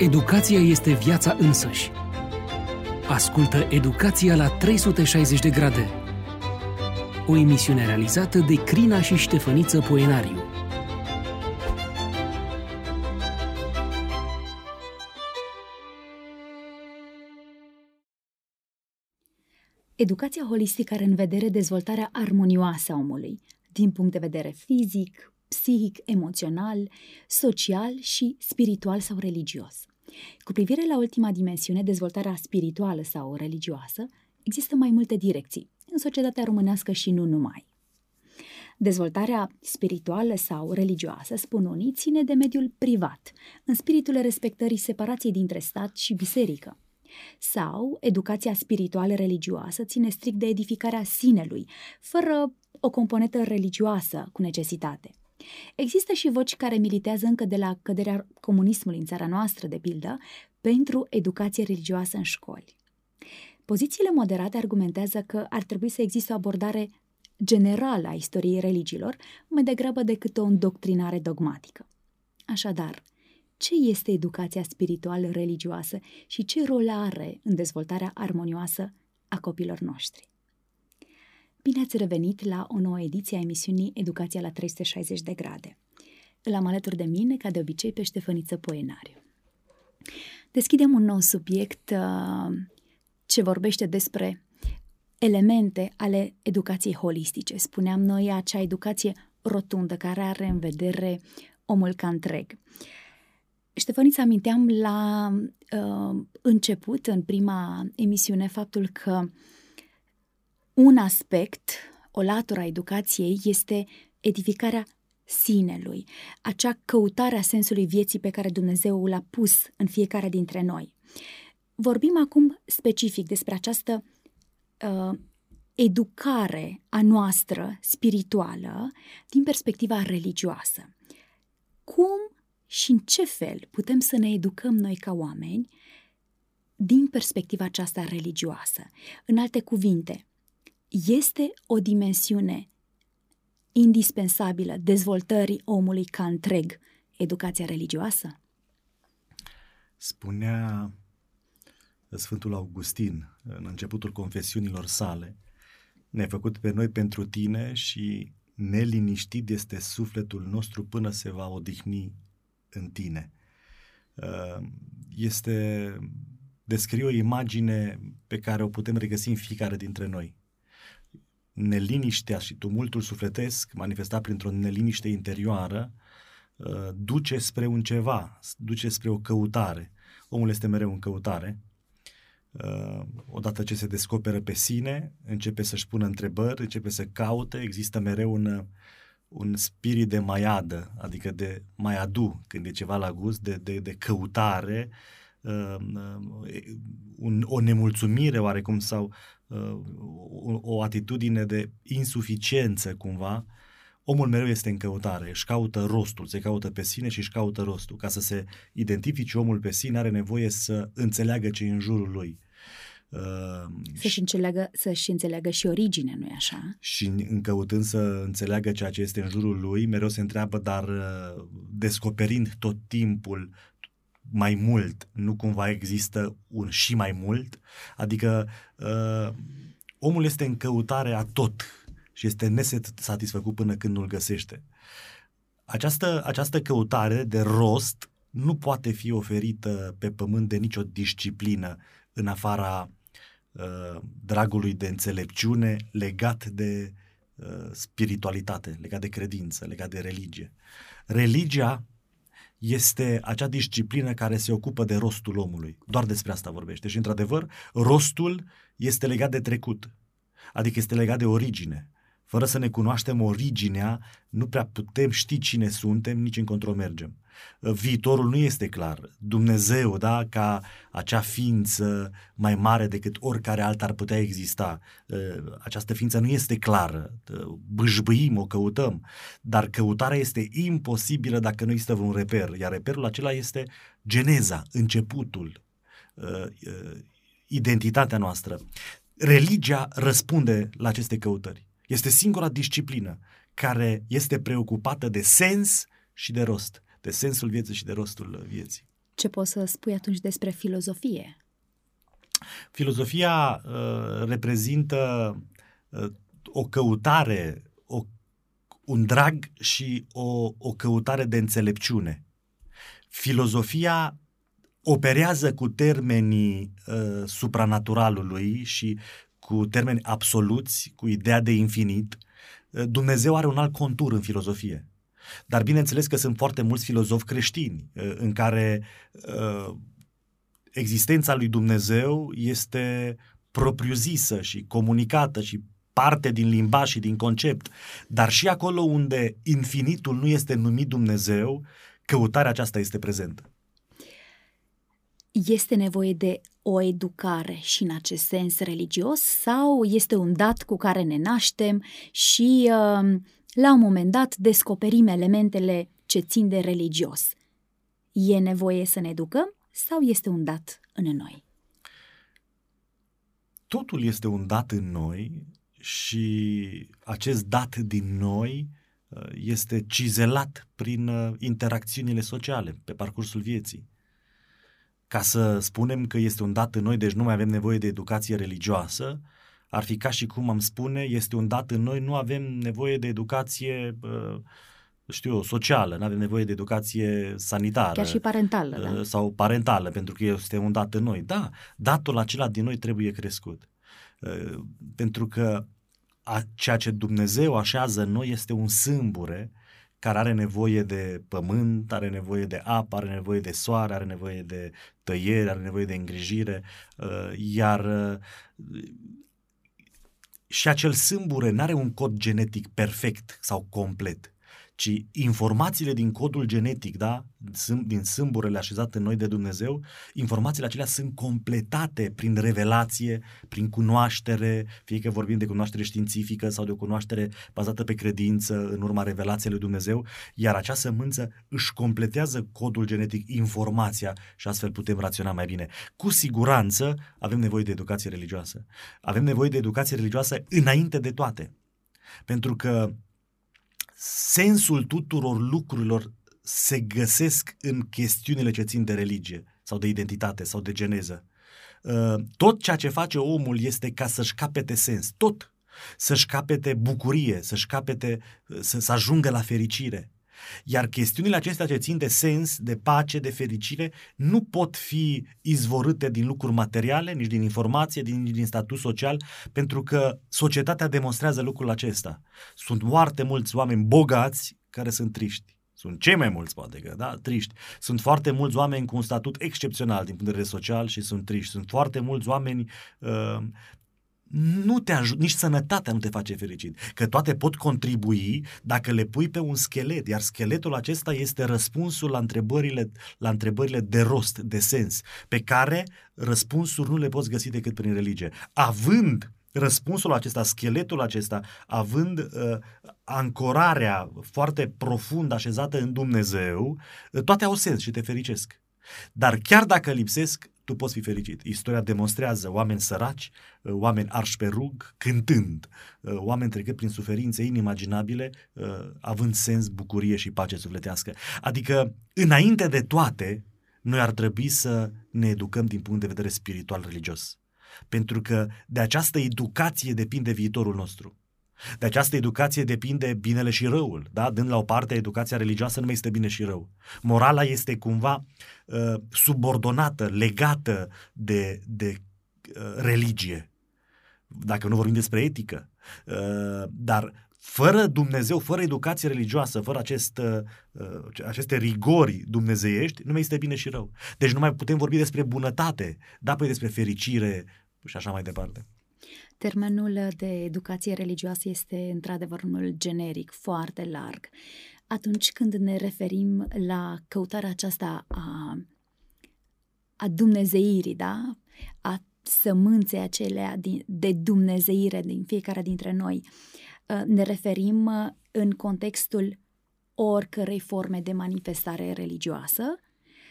Educația este viața însăși. Ascultă Educația la 360 de grade. O emisiune realizată de Crina și Ștefăniță Poenariu. Educația holistică are în vedere dezvoltarea armonioasă a omului, din punct de vedere fizic, psihic, emoțional, social și spiritual sau religios. Cu privire la ultima dimensiune, dezvoltarea spirituală sau religioasă, există mai multe direcții, în societatea românească și nu numai. Dezvoltarea spirituală sau religioasă, spun unii, ține de mediul privat, în spiritul respectării separației dintre stat și biserică. Sau educația spirituală religioasă ține strict de edificarea sinelui, fără o componentă religioasă cu necesitate. Există și voci care militează încă de la căderea comunismului în țara noastră, de pildă, pentru educație religioasă în școli. Pozițiile moderate argumentează că ar trebui să existe o abordare generală a istoriei religiilor, mai degrabă decât o îndoctrinare dogmatică. Așadar, ce este educația spirituală religioasă și ce rol are în dezvoltarea armonioasă a copilor noștri? Bine ați revenit la o nouă ediție a emisiunii Educația la 360 de grade. Îl am alături de mine, ca de obicei, pe Ștefăniță Poenariu. Deschidem un nou subiect uh, ce vorbește despre elemente ale educației holistice. Spuneam noi acea educație rotundă care are în vedere omul ca întreg. Ștefăniță, aminteam la uh, început, în prima emisiune, faptul că uh, un aspect, o latură a educației, este edificarea sinelui, acea căutare a sensului vieții pe care Dumnezeu l-a pus în fiecare dintre noi. Vorbim acum specific despre această uh, educare a noastră spirituală din perspectiva religioasă. Cum și în ce fel putem să ne educăm noi ca oameni din perspectiva aceasta religioasă? În alte cuvinte, este o dimensiune indispensabilă dezvoltării omului ca întreg, educația religioasă? Spunea Sfântul Augustin în începutul confesiunilor sale, ne-ai făcut pe noi pentru tine și neliniștit este sufletul nostru până se va odihni în tine. Este, descrie o imagine pe care o putem regăsi în fiecare dintre noi neliniștea și tumultul sufletesc, manifestat printr-o neliniște interioară, uh, duce spre un ceva, duce spre o căutare. Omul este mereu în căutare. Uh, odată ce se descoperă pe sine, începe să-și pună întrebări, începe să caute, există mereu un, un spirit de maiadă, adică de maiadu, când e ceva la gust, de, de, de căutare, uh, un, o nemulțumire oarecum sau Uh, o, o atitudine de insuficiență cumva, omul mereu este în căutare, își caută rostul, se caută pe sine și își caută rostul. Ca să se identifice omul pe sine, are nevoie să înțeleagă ce e în jurul lui. Uh, să-și înțeleagă, să-și înțeleagă și originea, nu-i așa? Și în căutând să înțeleagă ceea ce este în jurul lui, mereu se întreabă, dar uh, descoperind tot timpul mai mult, nu cumva există un și mai mult? Adică uh, omul este în căutare a tot și este nesatisfăcut până când nu-l găsește. Această, această căutare de rost nu poate fi oferită pe pământ de nicio disciplină în afara uh, dragului de înțelepciune legat de uh, spiritualitate, legat de credință, legat de religie. Religia este acea disciplină care se ocupă de rostul omului. Doar despre asta vorbește. Și, într-adevăr, rostul este legat de trecut, adică este legat de origine. Fără să ne cunoaștem originea, nu prea putem ști cine suntem, nici încotro mergem. Viitorul nu este clar. Dumnezeu, da, ca acea ființă mai mare decât oricare alta ar putea exista. Această ființă nu este clară. Bâșbâim, o căutăm. Dar căutarea este imposibilă dacă nu există vreun reper. Iar reperul acela este geneza, începutul, identitatea noastră. Religia răspunde la aceste căutări. Este singura disciplină care este preocupată de sens și de rost, de sensul vieții și de rostul vieții. Ce poți să spui atunci despre filozofie? Filozofia uh, reprezintă uh, o căutare, o, un drag și o, o căutare de înțelepciune. Filozofia operează cu termenii uh, supranaturalului și cu termeni absoluți, cu ideea de infinit. Uh, Dumnezeu are un alt contur în filozofie. Dar bineînțeles că sunt foarte mulți filozofi creștini uh, în care uh, existența lui Dumnezeu este propriu-zisă și comunicată și parte din limbaj și din concept, dar și acolo unde infinitul nu este numit Dumnezeu, căutarea aceasta este prezentă. Este nevoie de o educare și în acest sens religios sau este un dat cu care ne naștem și uh, la un moment dat descoperim elementele ce țin de religios? E nevoie să ne educăm sau este un dat în noi? Totul este un dat în noi și acest dat din noi uh, este cizelat prin uh, interacțiunile sociale pe parcursul vieții. Ca să spunem că este un dat în noi, deci nu mai avem nevoie de educație religioasă, ar fi ca și cum am spune, este un dat în noi, nu avem nevoie de educație uh, știu eu, socială, nu avem nevoie de educație sanitară. Chiar și parentală, da. Sau parentală, pentru că este un dat în noi. Da, datul acela din noi trebuie crescut. Pentru că a, ceea ce Dumnezeu așează în noi este un sâmbure care are nevoie de pământ, are nevoie de apă, are nevoie de soare, are nevoie de tăiere, are nevoie de îngrijire, iar și acel sâmbure nu are un cod genetic perfect sau complet ci informațiile din codul genetic, da, din sâmburele așezate în noi de Dumnezeu, informațiile acelea sunt completate prin revelație, prin cunoaștere, fie că vorbim de cunoaștere științifică sau de o cunoaștere bazată pe credință în urma revelației lui Dumnezeu, iar acea sămânță își completează codul genetic, informația și astfel putem raționa mai bine. Cu siguranță avem nevoie de educație religioasă. Avem nevoie de educație religioasă înainte de toate. Pentru că sensul tuturor lucrurilor se găsesc în chestiunile ce țin de religie sau de identitate sau de geneză. Uh, tot ceea ce face omul este ca să-și capete sens, tot. Să-și capete bucurie, să-și capete, să, să ajungă la fericire. Iar chestiunile acestea ce țin de sens, de pace, de fericire, nu pot fi izvorâte din lucruri materiale, nici din informație, din, din statut social, pentru că societatea demonstrează lucrul acesta. Sunt foarte mulți oameni bogați care sunt triști. Sunt cei mai mulți, poate că, da, triști. Sunt foarte mulți oameni cu un statut excepțional din punct de vedere social și sunt triști. Sunt foarte mulți oameni uh, nu te ajut, nici sănătatea nu te face fericit. Că toate pot contribui dacă le pui pe un schelet, iar scheletul acesta este răspunsul la întrebările, la întrebările de rost, de sens, pe care răspunsuri nu le poți găsi decât prin religie. Având răspunsul acesta, scheletul acesta, având uh, ancorarea foarte profund așezată în Dumnezeu, uh, toate au sens și te fericesc. Dar chiar dacă lipsesc, tu poți fi fericit. Istoria demonstrează oameni săraci, uh, oameni arși pe rug, cântând, uh, oameni trecând prin suferințe inimaginabile, uh, având sens, bucurie și pace sufletească. Adică, înainte de toate, noi ar trebui să ne educăm din punct de vedere spiritual religios. Pentru că de această educație depinde viitorul nostru. De această educație depinde binele și răul, da? Dând la o parte educația religioasă nu mai este bine și rău. Morala este cumva uh, subordonată, legată de, de uh, religie. Dacă nu vorbim despre etică. Uh, dar fără Dumnezeu, fără educație religioasă, fără acest, uh, uh, aceste rigori dumnezeiești, nu mai este bine și rău. Deci nu mai putem vorbi despre bunătate, da, păi despre fericire și așa mai departe. Termenul de educație religioasă este într-adevăr unul generic, foarte larg. Atunci când ne referim la căutarea aceasta a, a dumnezeirii, da? a sămânței acelea de dumnezeire din fiecare dintre noi, ă, ne referim ă, în contextul oricărei forme de manifestare religioasă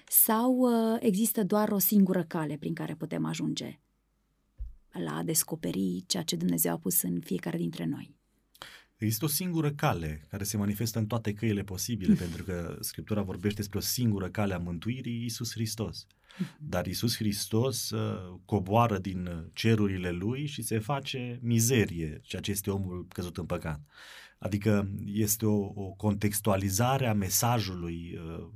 sau ă, există doar o singură cale prin care putem ajunge la a descoperi ceea ce Dumnezeu a pus în fiecare dintre noi. Există o singură cale care se manifestă în toate căile posibile, pentru că Scriptura vorbește despre o singură cale a mântuirii, Isus Hristos. Dar Isus Hristos uh, coboară din cerurile lui și se face mizerie, ceea ce este omul căzut în păcat. Adică este o, o contextualizare a mesajului uh, Uh,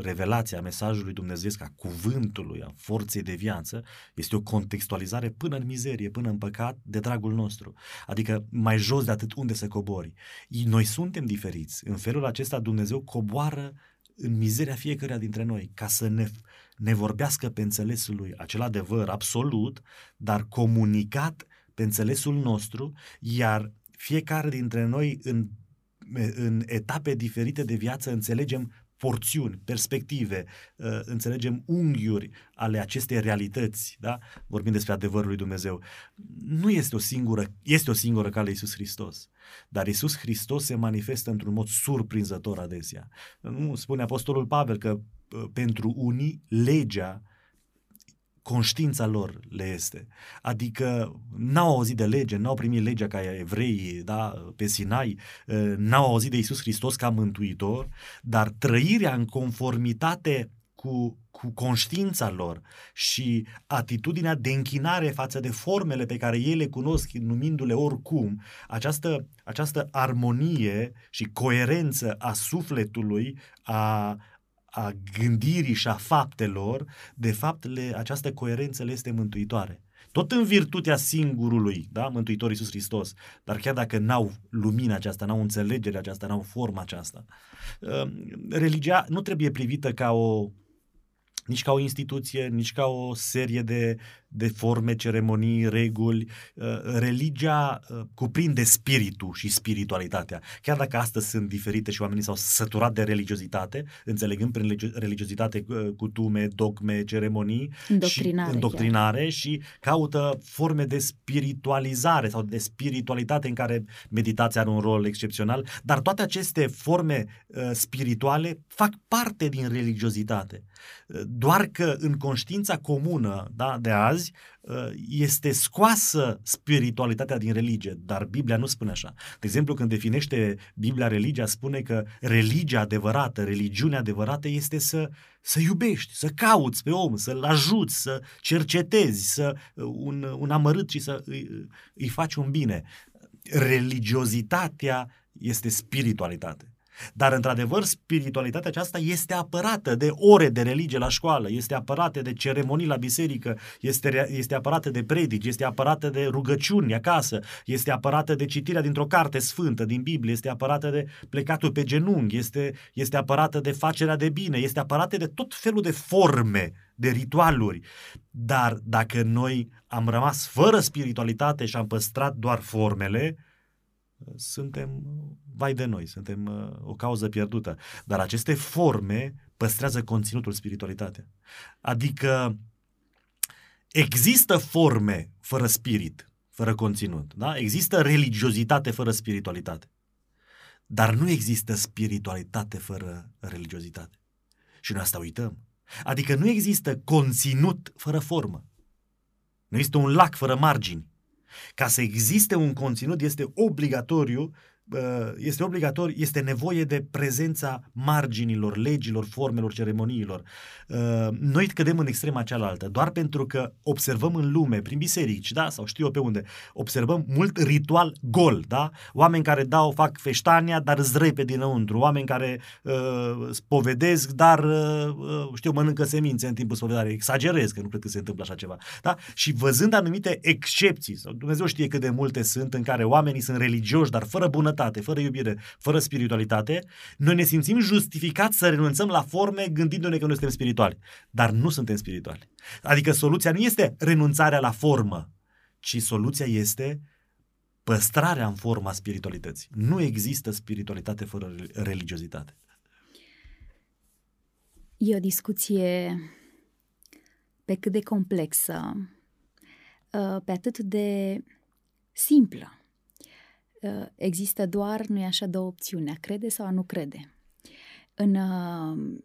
revelația mesajului Dumnezeu, a cuvântului, a forței de viață, este o contextualizare până în mizerie, până în păcat, de dragul nostru. Adică mai jos de atât unde să cobori. Noi suntem diferiți. În felul acesta Dumnezeu coboară în mizeria fiecăruia dintre noi, ca să ne, ne vorbească pe înțelesul lui acel adevăr absolut, dar comunicat pe înțelesul nostru, iar fiecare dintre noi în, în etape diferite de viață înțelegem porțiuni, perspective, uh, înțelegem unghiuri ale acestei realități, da? vorbim despre adevărul lui Dumnezeu. Nu este o singură, este o singură cale Iisus Hristos, dar Iisus Hristos se manifestă într-un mod surprinzător adesea. Nu spune Apostolul Pavel că uh, pentru unii legea conștiința lor le este. Adică n-au auzit de lege, n-au primit legea ca evrei da, pe Sinai, ă, n-au auzit de Isus Hristos ca mântuitor, dar trăirea în conformitate cu, cu conștiința lor și atitudinea de închinare față de formele pe care ei le cunosc, numindu-le oricum, această, această armonie și coerență a sufletului, a, a gândirii și a faptelor, de fapt le, această coerență le este mântuitoare. Tot în virtutea singurului, da, Mântuitor Iisus Hristos, dar chiar dacă n-au lumina aceasta, n-au înțelegere aceasta, n-au forma aceasta. Uh, religia nu trebuie privită ca o nici ca o instituție, nici ca o serie de, de forme, ceremonii, reguli. Uh, religia uh, cuprinde spiritul și spiritualitatea. Chiar dacă astăzi sunt diferite și oamenii s-au săturat de religiozitate, înțelegând prin religiozitate uh, cutume, dogme, ceremonii îndoctrinare, și, îndoctrinare și caută forme de spiritualizare sau de spiritualitate în care meditația are un rol excepțional, dar toate aceste forme uh, spirituale fac parte din religiozitate. Doar că în conștiința comună da, de azi uh, este scoasă spiritualitatea din religie, dar Biblia nu spune așa. De exemplu, când definește Biblia religia, spune că religia adevărată, religiunea adevărată este să, să iubești, să cauți pe om, să-l ajuți, să cercetezi, să uh, un, un amărât și să îi, îi faci un bine. Religiozitatea este spiritualitate. Dar, într-adevăr, spiritualitatea aceasta este apărată de ore de religie la școală, este apărată de ceremonii la biserică, este, este apărată de predici, este apărată de rugăciuni acasă, este apărată de citirea dintr-o carte sfântă din Biblie, este apărată de plecatul pe genunchi, este, este apărată de facerea de bine, este apărată de tot felul de forme, de ritualuri. Dar dacă noi am rămas fără spiritualitate și am păstrat doar formele, suntem vai de noi, suntem uh, o cauză pierdută. Dar aceste forme păstrează conținutul spiritualitatea. Adică există forme fără spirit, fără conținut. Da? Există religiozitate fără spiritualitate. Dar nu există spiritualitate fără religiozitate. Și noi asta uităm. Adică nu există conținut fără formă. Nu există un lac fără margini. Ca să existe un conținut, este obligatoriu este obligatoriu, este nevoie de prezența marginilor, legilor, formelor, ceremoniilor. Noi cădem în extrema cealaltă, doar pentru că observăm în lume, prin biserici, da, sau știu eu pe unde, observăm mult ritual gol, da? Oameni care dau, fac feștania, dar zrei pe dinăuntru, oameni care uh, spovedesc, dar, uh, știu, mănâncă semințe în timpul spovedare. Exagerez, că nu cred că se întâmplă așa ceva, da? Și văzând anumite excepții, sau Dumnezeu știe cât de multe sunt, în care oamenii sunt religioși, dar fără bună bunătate, fără iubire, fără spiritualitate, noi ne simțim justificați să renunțăm la forme gândindu-ne că noi suntem spirituali. Dar nu suntem spirituali. Adică soluția nu este renunțarea la formă, ci soluția este păstrarea în forma spiritualității. Nu există spiritualitate fără religiozitate. E o discuție pe cât de complexă, uh, pe atât de simplă. Uh, există doar, nu-i așa, două opțiuni, a crede sau a nu crede. În, uh,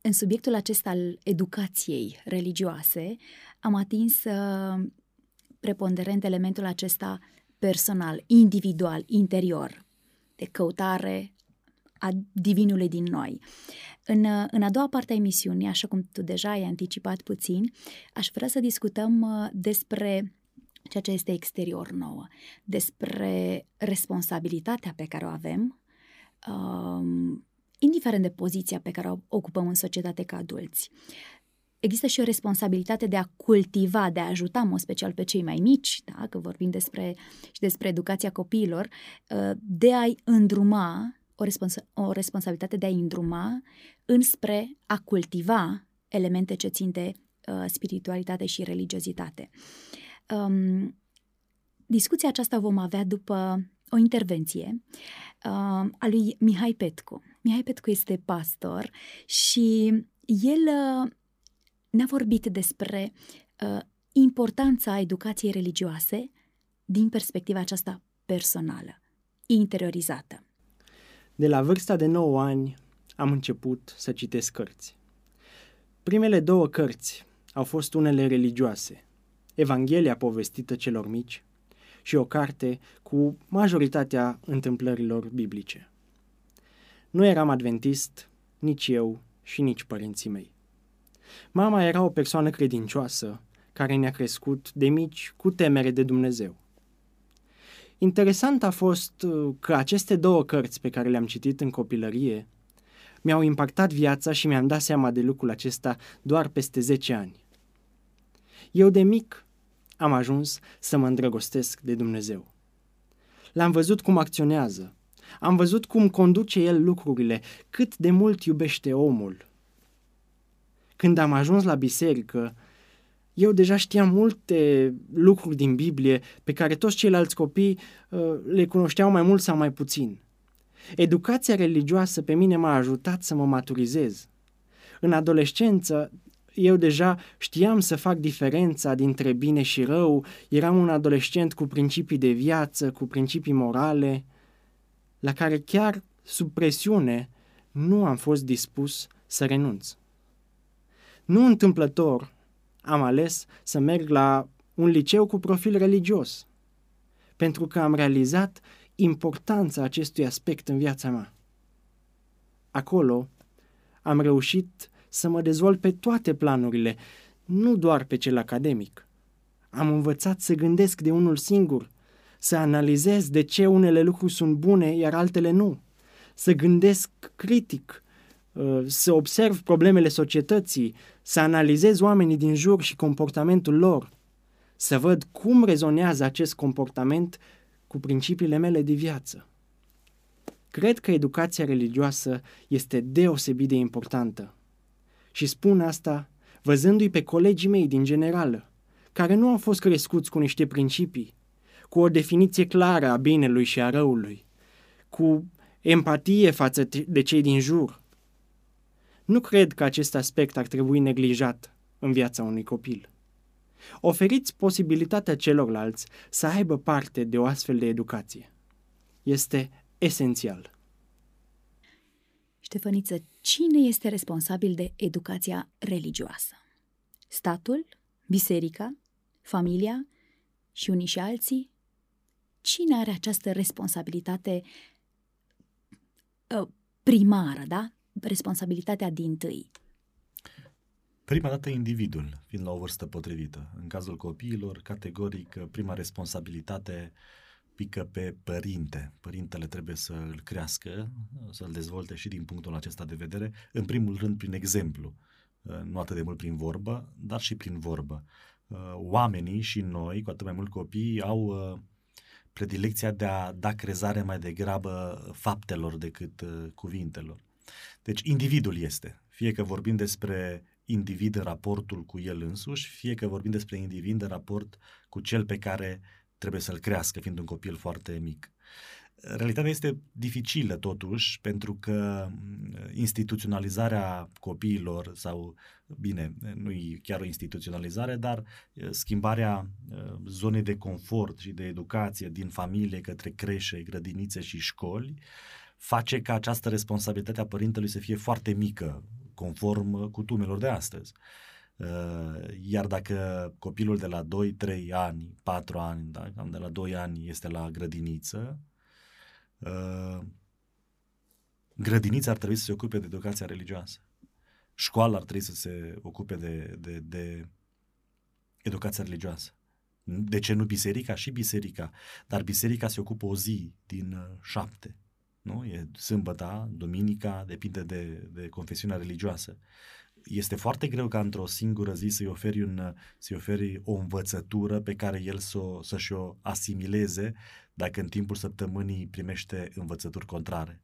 în subiectul acesta al educației religioase am atins uh, preponderent elementul acesta personal, individual, interior, de căutare a divinului din noi. În, în a doua parte a emisiunii, așa cum tu deja ai anticipat puțin, aș vrea să discutăm uh, despre ceea ce este exterior nouă, despre responsabilitatea pe care o avem, um, indiferent de poziția pe care o ocupăm în societate ca adulți. Există și o responsabilitate de a cultiva, de a ajuta, în mod special pe cei mai mici, da? că vorbim despre, și despre educația copiilor, uh, de a-i îndruma, o, responsa- o responsabilitate de a-i îndruma înspre a cultiva elemente ce țin de uh, spiritualitate și religiozitate. Um, discuția aceasta vom avea după o intervenție uh, a lui Mihai Petcu. Mihai Petcu este pastor și el uh, ne-a vorbit despre uh, importanța educației religioase din perspectiva aceasta personală, interiorizată. De la vârsta de 9 ani am început să citesc cărți. Primele două cărți au fost unele religioase, Evanghelia povestită celor mici și o carte cu majoritatea întâmplărilor biblice. Nu eram adventist, nici eu și nici părinții mei. Mama era o persoană credincioasă, care ne-a crescut de mici cu temere de Dumnezeu. Interesant a fost uh, că aceste două cărți pe care le-am citit în copilărie mi-au impactat viața și mi-am dat seama de lucrul acesta doar peste 10 ani. Eu de mic am ajuns să mă îndrăgostesc de Dumnezeu. L-am văzut cum acționează, am văzut cum conduce El lucrurile, cât de mult iubește omul. Când am ajuns la biserică, eu deja știam multe lucruri din Biblie pe care toți ceilalți copii uh, le cunoșteau mai mult sau mai puțin. Educația religioasă pe mine m-a ajutat să mă maturizez. În adolescență, eu deja știam să fac diferența dintre bine și rău, eram un adolescent cu principii de viață, cu principii morale, la care chiar sub presiune nu am fost dispus să renunț. Nu întâmplător am ales să merg la un liceu cu profil religios, pentru că am realizat importanța acestui aspect în viața mea. Acolo am reușit să mă dezvolt pe toate planurile, nu doar pe cel academic. Am învățat să gândesc de unul singur, să analizez de ce unele lucruri sunt bune, iar altele nu, să gândesc critic, uh, să observ problemele societății, să analizez oamenii din jur și comportamentul lor, să văd cum rezonează acest comportament cu principiile mele de viață. Cred că educația religioasă este deosebit de importantă. Și spun asta văzându-i pe colegii mei din generală, care nu au fost crescuți cu niște principii, cu o definiție clară a binelui și a răului, cu empatie față de cei din jur. Nu cred că acest aspect ar trebui neglijat în viața unui copil. Oferiți posibilitatea celorlalți să aibă parte de o astfel de educație. Este esențial. Ștefăniță, cine este responsabil de educația religioasă? Statul? Biserica? Familia? Și unii și alții? Cine are această responsabilitate uh, primară, da? Responsabilitatea din tâi. Prima dată individul, fiind la o vârstă potrivită. În cazul copiilor, categoric, prima responsabilitate pică pe părinte. Părintele trebuie să îl crească, să-l dezvolte și din punctul acesta de vedere, în primul rând prin exemplu, nu atât de mult prin vorbă, dar și prin vorbă. Oamenii și noi, cu atât mai mult copiii, au uh, predilecția de a da crezare mai degrabă faptelor decât uh, cuvintelor. Deci individul este, fie că vorbim despre individ în raportul cu el însuși, fie că vorbim despre individ în raport cu cel pe care trebuie să-l crească, fiind un copil foarte mic. Realitatea este dificilă totuși, pentru că mm, instituționalizarea copiilor sau, bine, nu e chiar o instituționalizare, dar schimbarea zonei de confort și de educație din familie către creșe, grădinițe și școli face ca această responsabilitate a părintelui să fie foarte mică, conform cutumelor de astăzi. Iar dacă copilul de la 2-3 ani, 4 ani, da, cam de la 2 ani este la grădiniță, grădinița ar trebui să se ocupe de educația religioasă. Școala ar trebui să se ocupe de, de, de educația religioasă. De ce nu biserica? Și biserica. Dar biserica se ocupă o zi din uh, șapte. Nu? E sâmbăta, duminica, depinde de, de confesiunea religioasă. Este foarte greu ca într-o singură zi să-i oferi, un, să oferi o învățătură pe care el să, să-și o asimileze dacă în timpul săptămânii primește învățături contrare.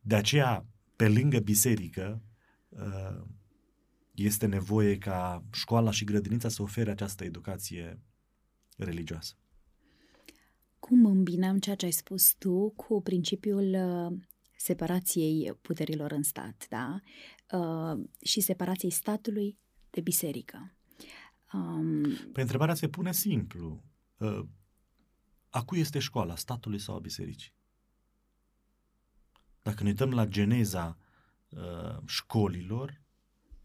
De aceea, pe lângă biserică, uh, este nevoie ca școala și grădinița să ofere această educație religioasă. Cum îmbinăm ceea ce ai spus tu cu principiul uh, separației puterilor în stat, da? Uh, și separației statului de biserică. Um... Păi întrebarea se pune simplu. Uh, a cui este școala, statului sau a bisericii? Dacă ne uităm la geneza uh, școlilor,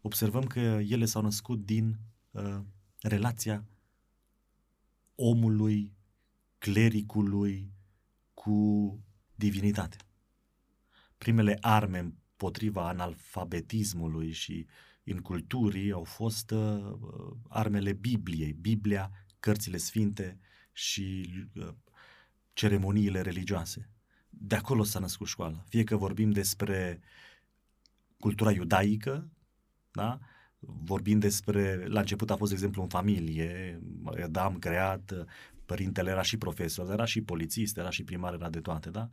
observăm că ele s-au născut din uh, relația omului, clericului cu divinitatea. Primele arme împotriva analfabetismului și inculturii au fost uh, armele Bibliei, Biblia, cărțile sfinte și uh, ceremoniile religioase. De acolo s-a născut școala. Fie că vorbim despre cultura iudaică, da? Vorbind despre, la început a fost, de exemplu, în familie, Adam creat, părintele era și profesor, era și polițist, era și primar, era de toate, da?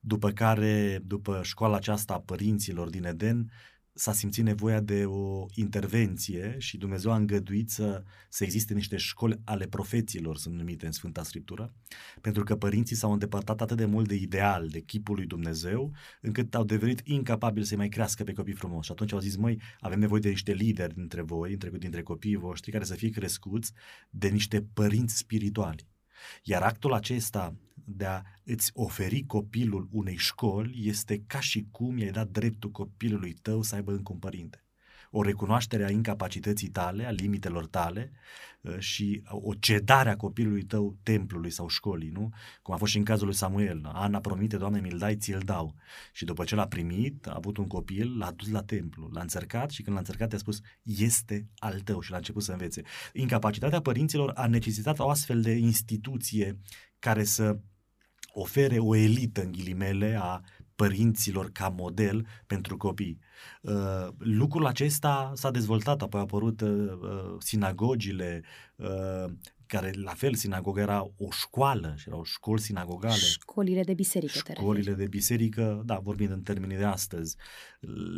După care, după școala aceasta a părinților din Eden, s-a simțit nevoia de o intervenție și Dumnezeu a îngăduit să, să existe niște școli ale profeților, sunt numite în Sfânta Scriptură, pentru că părinții s-au îndepărtat atât de mult de ideal, de chipul lui Dumnezeu, încât au devenit incapabili să mai crească pe copii frumos. Și atunci au zis, măi, avem nevoie de niște lideri dintre voi, dintre, dintre copiii voștri, care să fie crescuți de niște părinți spirituali. Iar actul acesta de a îți oferi copilul unei școli este ca și cum i-ai dat dreptul copilului tău să aibă încă un părinte. O recunoaștere a incapacității tale, a limitelor tale uh, și o cedare a copilului tău templului sau școlii, nu? Cum a fost și în cazul lui Samuel. Ana promite, Doamne, mi-l dai, ți-l dau. Și după ce l-a primit, a avut un copil, l-a dus la templu, l-a încercat și când l-a încercat i-a spus, este al tău și l-a început să învețe. Incapacitatea părinților a necesitat o astfel de instituție care să ofere o elită, în ghilimele, a părinților ca model pentru copii. Uh, lucrul acesta s-a dezvoltat, apoi au apărut uh, sinagogile, uh, care la fel sinagoga era o școală și erau școli sinagogale. Școlile de biserică. Școlile de biserică, da, vorbind în termenii de astăzi.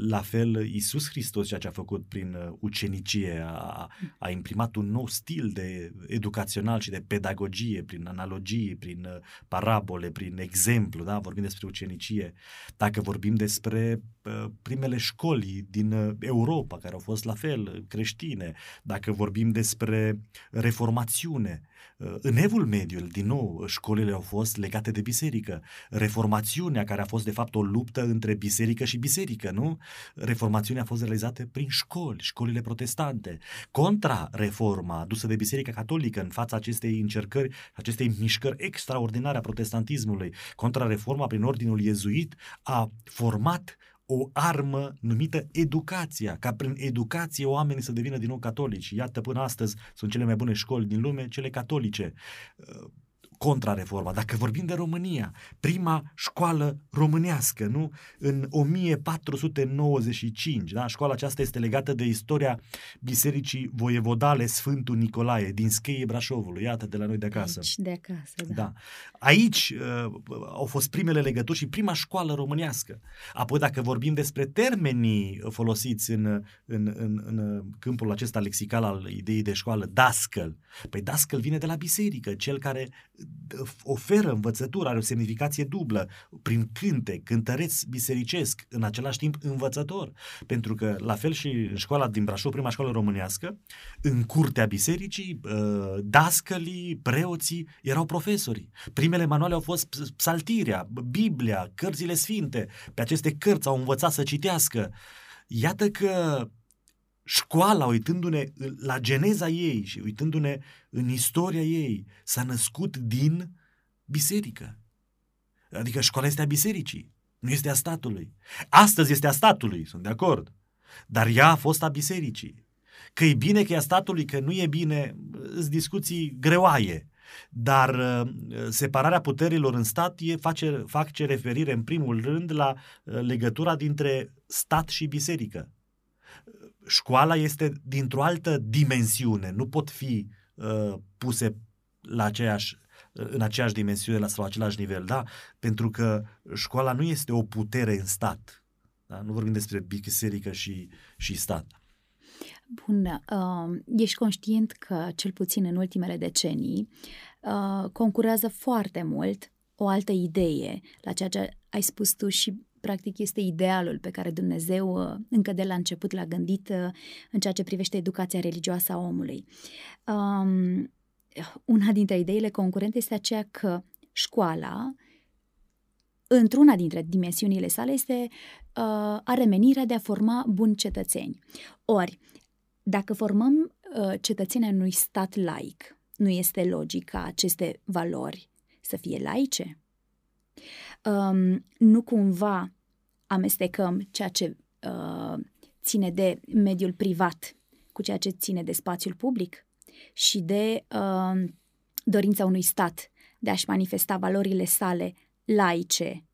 La fel, Iisus Hristos, ceea ce a făcut prin uh, ucenicie, a, a imprimat un nou stil de educațional și de pedagogie, prin analogii, prin uh, parabole, prin exemplu, da, vorbim despre ucenicie. Dacă vorbim despre uh, primele școli din Europa, care au fost la fel creștine, dacă vorbim despre reformațiune, bune. Uh, în evul mediu, din nou, școlile au fost legate de biserică. Reformațiunea, care a fost de fapt o luptă între biserică și biserică, nu? Reformațiunea a fost realizată prin școli, școlile protestante. Contra-reforma adusă de Biserica Catolică în fața acestei încercări, acestei mișcări extraordinare a protestantismului, contra-reforma prin ordinul iezuit a format o armă numită educația, ca prin educație oamenii să devină din nou catolici. Iată, până astăzi sunt cele mai bune școli din lume, cele catolice contrareforma. Dacă vorbim de România, prima școală românească, nu? În 1495, da? Școala aceasta este legată de istoria Bisericii Voievodale Sfântul Nicolae din Scheie Brașovului, iată de la noi de acasă. Aici, de acasă, da. da. Aici uh, au fost primele legături și prima școală românească. Apoi, dacă vorbim despre termenii folosiți în, în, în, în câmpul acesta lexical al ideii de școală, dascăl. Păi dascăl vine de la biserică, cel care oferă învățătură, are o semnificație dublă, prin cânte, cântăreț bisericesc, în același timp învățător. Pentru că, la fel și în școala din Brașov, prima școală românească, în curtea bisericii, ă, dascălii, preoții erau profesori. Primele manuale au fost psaltirea, Biblia, cărțile sfinte. Pe aceste cărți au învățat să citească. Iată că școala, uitându-ne la geneza ei și uitându-ne în istoria ei, s-a născut din biserică. Adică școala este a bisericii, nu este a statului. Astăzi este a statului, sunt de acord. Dar ea a fost a bisericii. Că e bine că e a statului, că nu e bine, sunt discuții greoaie. Dar uh, separarea puterilor în stat e, face, face referire în primul rând la uh, legătura dintre stat și biserică. Școala este dintr-o altă dimensiune, nu pot fi uh, puse la aceeași, în aceeași dimensiune sau la același nivel, da? Pentru că școala nu este o putere în stat. Da? Nu vorbim despre biserică și, și stat. Bun, uh, ești conștient că, cel puțin în ultimele decenii, uh, concurează foarte mult o altă idee la ceea ce ai spus tu și practic este idealul pe care Dumnezeu uh, încă de la început l-a gândit uh, în ceea ce privește educația religioasă a omului. Um, una dintre ideile concurente este aceea că școala, într-una dintre dimensiunile sale, este uh, are menirea de a forma buni cetățeni. Ori, dacă formăm uh, cetățenii unui stat laic, nu este logic ca aceste valori să fie laice? Um, nu cumva amestecăm ceea ce uh, ține de mediul privat cu ceea ce ține de spațiul public și de uh, dorința unui stat de a-și manifesta valorile sale laice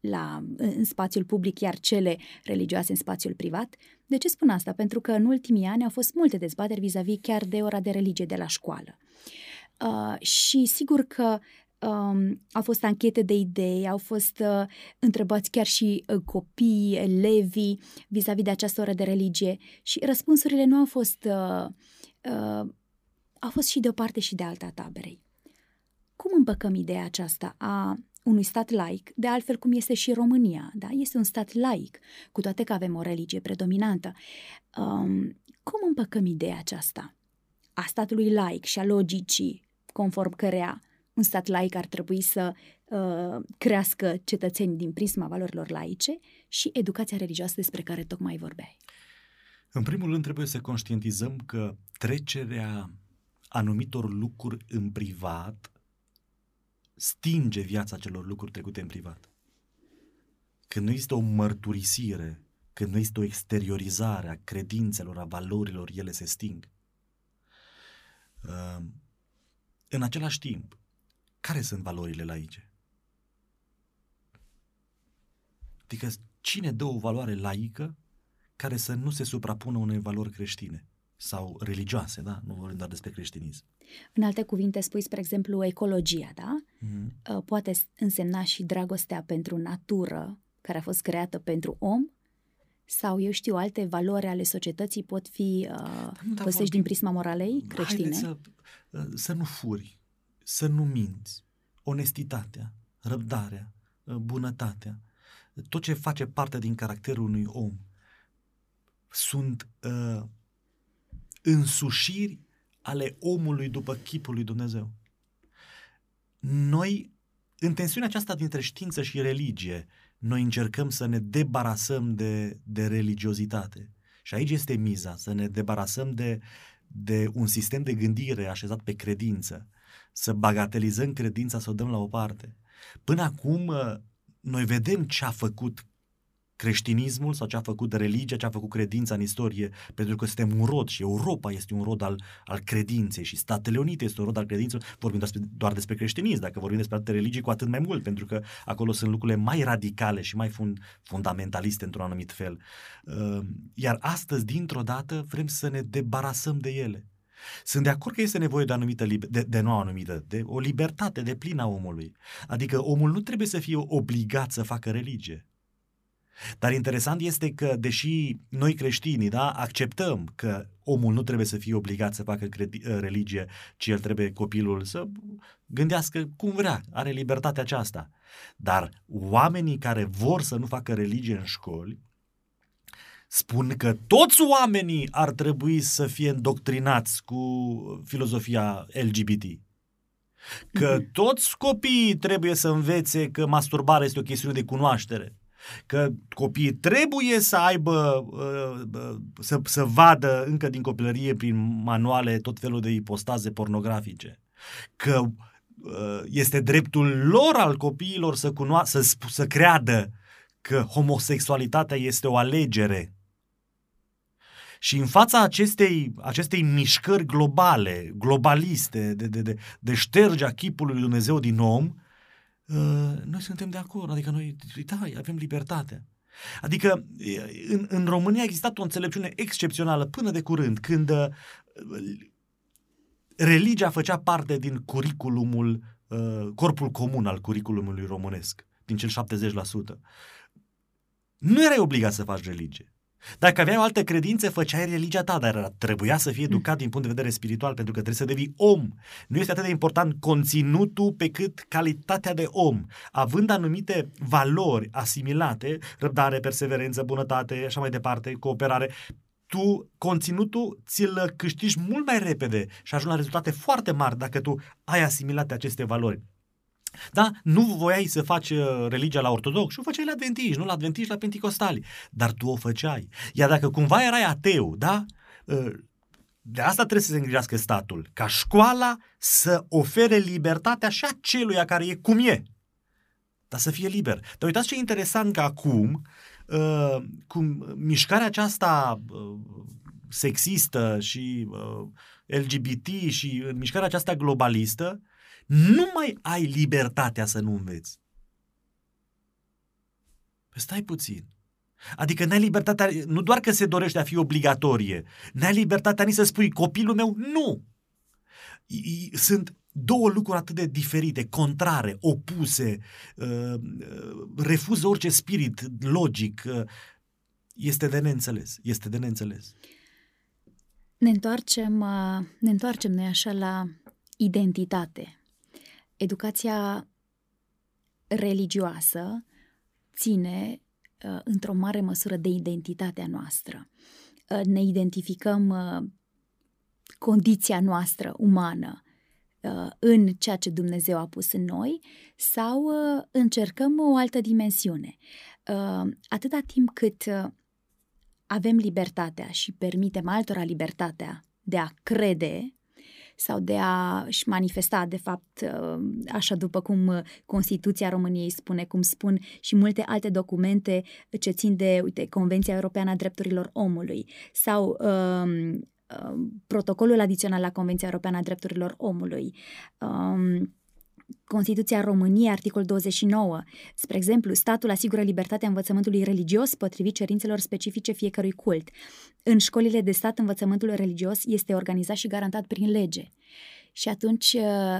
la, în spațiul public, iar cele religioase în spațiul privat. De ce spun asta? Pentru că în ultimii ani au fost multe dezbateri vis-a-vis chiar de ora de religie de la școală. Uh, și sigur că um, au fost anchete de idei, au fost uh, întrebați chiar și uh, copiii, elevii vis-a-vis de această oră de religie și răspunsurile nu au fost uh, uh, au fost și de o parte și de alta taberei. Cum împăcăm ideea aceasta a unui stat laic, de altfel cum este și România, da? Este un stat laic, cu toate că avem o religie predominantă. Um, cum împăcăm ideea aceasta a statului laic și a logicii conform cărea un stat laic ar trebui să uh, crească cetățeni din prisma valorilor laice și educația religioasă despre care tocmai vorbeai. În primul rând trebuie să conștientizăm că trecerea anumitor lucruri în privat stinge viața celor lucruri trecute în privat. Când nu este o mărturisire, când nu este o exteriorizare a credințelor, a valorilor, ele se sting. Uh, în același timp, care sunt valorile laice? Adică cine dă o valoare laică care să nu se suprapună unei valori creștine sau religioase, da? Nu vorbim doar despre creștinism. În alte cuvinte spui, spre exemplu, ecologia, da? Mm-hmm. Poate însemna și dragostea pentru natură, care a fost creată pentru om, sau, eu știu, alte valori ale societății pot fi uh, da, păsești din prisma moralei creștine? Să, uh, să nu furi, să nu minți, onestitatea, răbdarea, uh, bunătatea, tot ce face parte din caracterul unui om sunt uh, însușiri ale omului după chipul lui Dumnezeu. Noi, în tensiunea aceasta dintre știință și religie, noi încercăm să ne debarasăm de, de religiozitate. Și aici este miza, să ne debarasăm de, de un sistem de gândire așezat pe credință, să bagatelizăm credința, să o dăm la o parte. Până acum, noi vedem ce a făcut creștinismul sau ce a făcut religia, ce a făcut credința în istorie, pentru că suntem un rod și Europa este un rod al, al credinței și Statele Unite este un rod al credinței, vorbim doar despre, doar despre creștinism, dacă vorbim despre alte religii, cu atât mai mult, pentru că acolo sunt lucrurile mai radicale și mai fund, fundamentaliste într-un anumit fel. Uh, iar astăzi, dintr-o dată, vrem să ne debarasăm de ele. Sunt de acord că este nevoie de o anumită, de, de nu anumită, de o libertate de plină a omului. Adică omul nu trebuie să fie obligat să facă religie. Dar interesant este că, deși noi creștinii da, acceptăm că omul nu trebuie să fie obligat să facă credi- uh, religie, ci el trebuie copilul să gândească cum vrea, are libertatea aceasta. Dar oamenii care vor să nu facă religie în școli, spun că toți oamenii ar trebui să fie îndoctrinați cu filozofia LGBT. Că mhm. toți copiii trebuie să învețe că masturbarea este o chestiune de cunoaștere că copiii trebuie să aibă, uh, să, să vadă încă din copilărie prin manuale tot felul de ipostaze pornografice, că uh, este dreptul lor al copiilor să, cunoa- să, să creadă că homosexualitatea este o alegere. Și în fața acestei, acestei mișcări globale, globaliste, de, de, de, de ștergea chipului lui Dumnezeu din om, uh, noi suntem de acord. Adică noi, da, avem libertate. Adică în, în România a existat o înțelepciune excepțională până de curând, când uh, religia făcea parte din curiculumul, uh, corpul comun al curiculumului românesc, din cel 70%. Nu erai obligat să faci religie. Dacă aveai o altă credință, făceai religia ta, dar trebuia să fii educat din punct de vedere spiritual, pentru că trebuie să devii om. Nu este atât de important conținutul pe cât calitatea de om. Având anumite valori asimilate, răbdare, perseverență, bunătate, așa mai departe, cooperare, tu conținutul ți-l câștigi mult mai repede și ajungi la rezultate foarte mari dacă tu ai asimilate aceste valori. Da? Nu voiai să faci uh, religia la ortodox, o făceai la adventiști, nu la adventiști, la penticostali. Dar tu o făceai. Iar dacă cumva erai ateu, da? Uh, de asta trebuie să se îngrijească statul, ca școala să ofere libertatea și aceluia care e cum e. Dar să fie liber. Dar uitați ce interesant că acum, uh, cum mișcarea aceasta sexistă și LGBT și mișcarea aceasta globalistă, nu mai ai libertatea să nu înveți. Păi stai puțin. Adică n-ai libertatea, nu doar că se dorește a fi obligatorie, n-ai libertatea nici să spui copilul meu nu. Sunt două lucruri atât de diferite, contrare, opuse, uh, uh, refuză orice spirit logic. Uh, este de neînțeles, este de neînțeles. Ne întoarcem, ne întoarcem noi așa la identitate educația religioasă ține uh, într-o mare măsură de identitatea noastră. Uh, ne identificăm uh, condiția noastră umană uh, în ceea ce Dumnezeu a pus în noi sau uh, încercăm o altă dimensiune. Uh, atâta timp cât uh, avem libertatea și permitem altora libertatea de a crede sau de a-și manifesta, de fapt, uh, așa după cum uh, Constituția României spune, cum spun și multe alte documente ce țin de, uite, Convenția Europeană a Drepturilor Omului sau um, um, protocolul adițional la Convenția Europeană a Drepturilor Omului. Um, Constituția României, articol 29. Spre exemplu, statul asigură libertatea învățământului religios potrivit cerințelor specifice fiecărui cult. În școlile de stat, învățământul religios este organizat și garantat prin lege. Și atunci uh,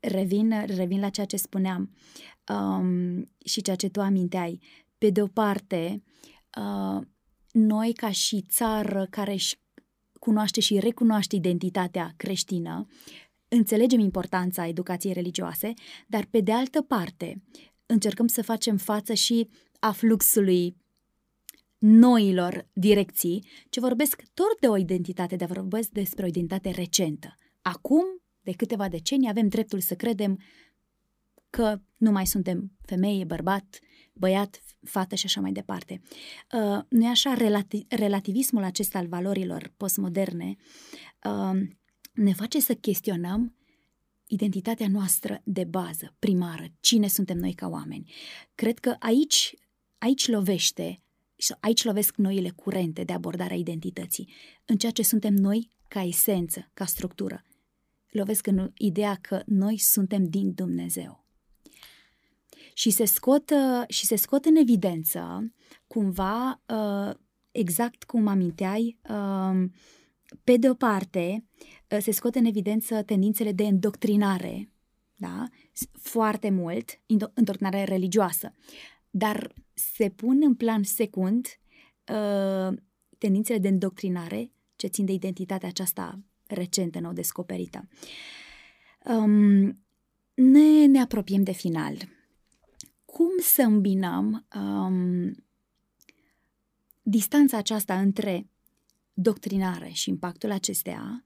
revin, revin la ceea ce spuneam um, și ceea ce tu aminteai. Pe de o parte, uh, noi ca și țară care își cunoaște și recunoaște identitatea creștină, înțelegem importanța educației religioase, dar pe de altă parte încercăm să facem față și a fluxului noilor direcții, ce vorbesc tot de o identitate, dar vorbesc despre o identitate recentă. Acum, de câteva decenii, avem dreptul să credem că nu mai suntem femeie, bărbat, băiat, fată și așa mai departe. Uh, nu e așa relati- relativismul acesta al valorilor postmoderne uh, ne face să chestionăm identitatea noastră de bază, primară, cine suntem noi ca oameni. Cred că aici, aici lovește, aici lovesc noile curente de abordare a identității, în ceea ce suntem noi ca esență, ca structură. Lovesc în ideea că noi suntem din Dumnezeu. Și se scot, și se scot în evidență, cumva, uh, exact cum aminteai, uh, pe de o parte, ă, se scot în evidență tendințele de îndoctrinare, da? foarte mult, îndoctrinare religioasă, dar se pun în plan secund uh, tendințele de îndoctrinare ce țin de identitatea aceasta recentă, nou descoperită. Um, ne, ne apropiem de final. Cum să îmbinăm um, distanța aceasta între doctrinare și impactul acestea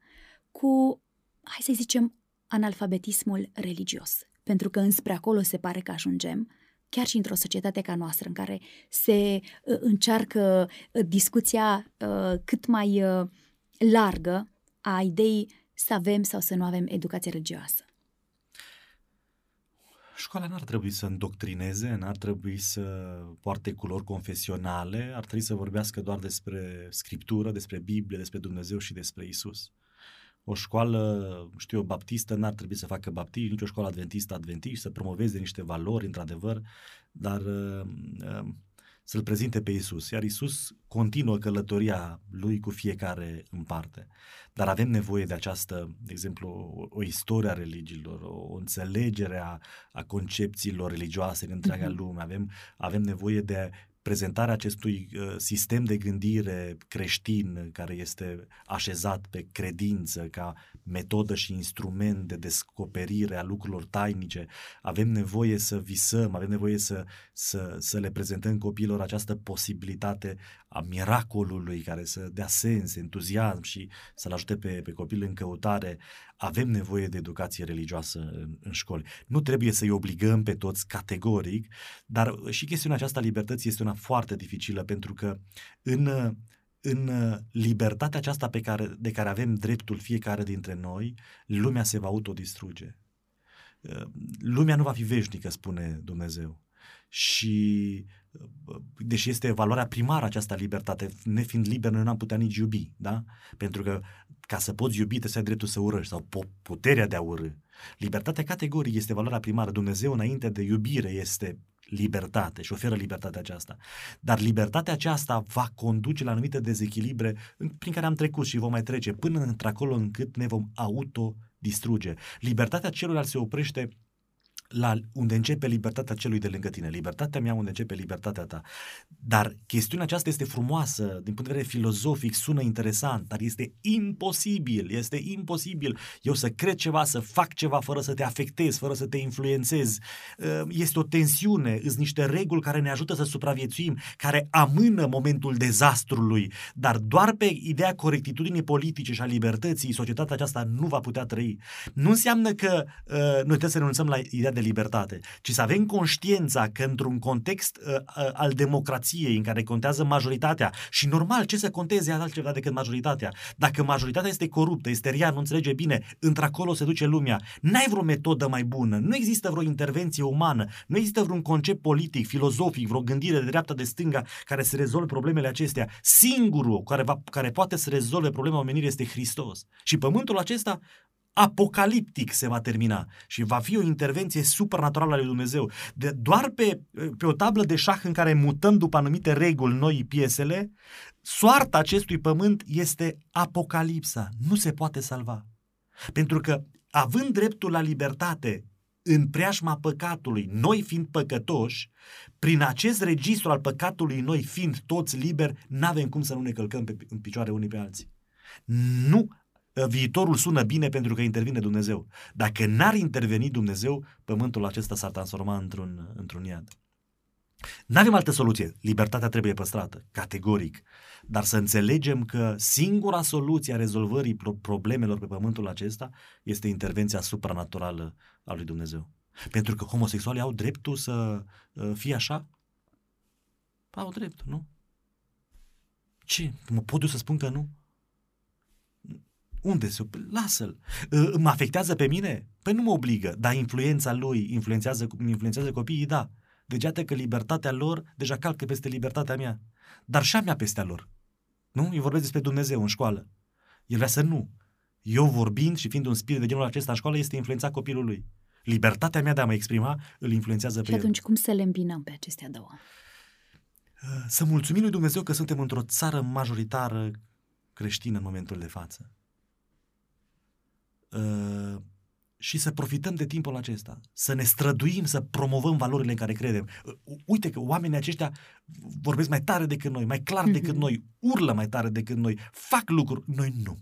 cu, hai să zicem, analfabetismul religios. Pentru că înspre acolo se pare că ajungem chiar și într-o societate ca noastră, în care se uh, încearcă uh, discuția uh, cât mai uh, largă a ideii să avem sau să nu avem educație religioasă. Școala n-ar trebui să îndoctrineze, n-ar trebui să poarte culori confesionale, ar trebui să vorbească doar despre scriptură, despre Biblie, despre Dumnezeu și despre Isus. O școală, știu eu, baptistă n-ar trebui să facă baptiști, nici o școală adventistă adventiști, să promoveze niște valori, într-adevăr, dar uh, uh, să-L prezinte pe Isus. Iar Isus continuă călătoria Lui cu fiecare în parte. Dar avem nevoie de această, de exemplu, o, o istorie a religiilor, o, o înțelegere a, a concepțiilor religioase în întreaga mm-hmm. lume. Avem, avem nevoie de prezentarea acestui uh, sistem de gândire creștin care este așezat pe credință ca metodă și instrument de descoperire a lucrurilor tainice. Avem nevoie să visăm, avem nevoie să, să, să le prezentăm copiilor această posibilitate a miracolului care să dea sens, entuziasm și să-l ajute pe, pe copil în căutare. Avem nevoie de educație religioasă în, în școli. Nu trebuie să-i obligăm pe toți categoric, dar și chestiunea aceasta libertății este una foarte dificilă pentru că în în libertatea aceasta pe care, de care avem dreptul fiecare dintre noi, lumea se va autodistruge. Lumea nu va fi veșnică, spune Dumnezeu. Și deși este valoarea primară această libertate, nefiind liber, noi n-am putea nici iubi, da? Pentru că ca să poți iubi, trebuie să ai dreptul să urăști sau puterea de a urâ. Libertatea categorică este valoarea primară. Dumnezeu, înainte de iubire, este libertate și oferă libertatea aceasta. Dar libertatea aceasta va conduce la anumite dezechilibre prin care am trecut și vom mai trece până într-acolo încât ne vom autodistruge. Libertatea celuilalt se oprește la unde începe libertatea celui de lângă tine, libertatea mea unde începe libertatea ta. Dar chestiunea aceasta este frumoasă, din punct de vedere filozofic, sună interesant, dar este imposibil, este imposibil eu să cred ceva, să fac ceva fără să te afectez, fără să te influențez. Ă, este o tensiune, sunt niște reguli care ne ajută să supraviețuim, care amână momentul dezastrului, dar doar pe ideea corectitudinii politice și a libertății, societatea aceasta nu va putea trăi. Nu înseamnă că uh, noi trebuie să renunțăm la ideea de libertate, ci să avem conștiința că într-un context uh, uh, al democrației în care contează majoritatea și normal ce să conteze altceva decât majoritatea. Dacă majoritatea este coruptă, este rea, nu înțelege bine, într-acolo se duce lumea. N-ai vreo metodă mai bună, nu există vreo intervenție umană, nu există vreun concept politic, filozofic, vreo gândire de dreapta de stânga care să rezolve problemele acestea. Singurul care, va, care poate să rezolve problema omenirii este Hristos. Și pământul acesta apocaliptic se va termina și va fi o intervenție supranaturală a lui Dumnezeu. De, doar pe, pe o tablă de șah în care mutăm după anumite reguli noi piesele, soarta acestui pământ este apocalipsa. Nu se poate salva. Pentru că, având dreptul la libertate în preajma păcatului, noi fiind păcătoși, prin acest registru al păcatului, noi fiind toți liberi, n-avem cum să nu ne călcăm pe, în picioare unii pe alții. Nu viitorul sună bine pentru că intervine Dumnezeu. Dacă n-ar interveni Dumnezeu, pământul acesta s-ar transforma într-un, într-un iad. Nu avem altă soluție. Libertatea trebuie păstrată, categoric. Dar să înțelegem că singura soluție a rezolvării problemelor pe pământul acesta este intervenția supranaturală a lui Dumnezeu. Pentru că homosexualii au dreptul să uh, fie așa? Au dreptul, nu? Ce? Mă pot eu să spun că nu? Unde se Lasă-l. Ă, mă afectează pe mine? Păi nu mă obligă, dar influența lui influențează, influențează copiii? Da. Deci iată că libertatea lor deja calcă peste libertatea mea. Dar și a mea peste a lor. Nu? Eu vorbesc despre Dumnezeu în școală. El vrea să nu. Eu vorbind și fiind un spirit de genul acesta în școală este influența copilului. Libertatea mea de a mă exprima îl influențează pe și atunci el. cum să le îmbinăm pe acestea două? Să mulțumim lui Dumnezeu că suntem într-o țară majoritară creștină în momentul de față. Uh, și să profităm de timpul acesta, să ne străduim să promovăm valorile în care credem. Uh, uite că oamenii aceștia vorbesc mai tare decât noi, mai clar decât mhm. noi, urlă mai tare decât noi, fac lucruri, noi nu.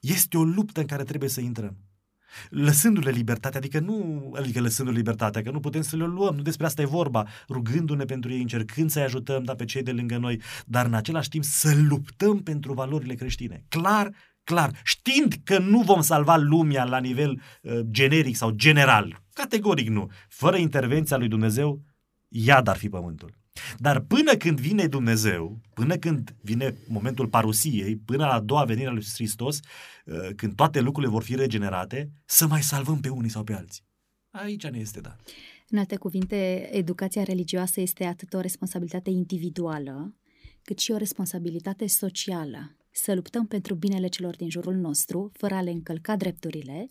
Este o luptă în care trebuie să intrăm. Lăsându-le libertatea, adică nu, adică lăsându-le libertatea, că nu putem să le luăm, nu despre asta e vorba, rugându-ne pentru ei, încercând să-i ajutăm, dar pe cei de lângă noi, dar în același timp să luptăm pentru valorile creștine. Clar clar, știind că nu vom salva lumea la nivel uh, generic sau general, categoric nu, fără intervenția lui Dumnezeu, iad ar fi pământul. Dar până când vine Dumnezeu, până când vine momentul parusiei, până la a doua venire a lui Hristos, uh, când toate lucrurile vor fi regenerate, să mai salvăm pe unii sau pe alții. Aici ne este dat. În alte cuvinte, educația religioasă este atât o responsabilitate individuală, cât și o responsabilitate socială. Să luptăm pentru binele celor din jurul nostru, fără a le încălca drepturile,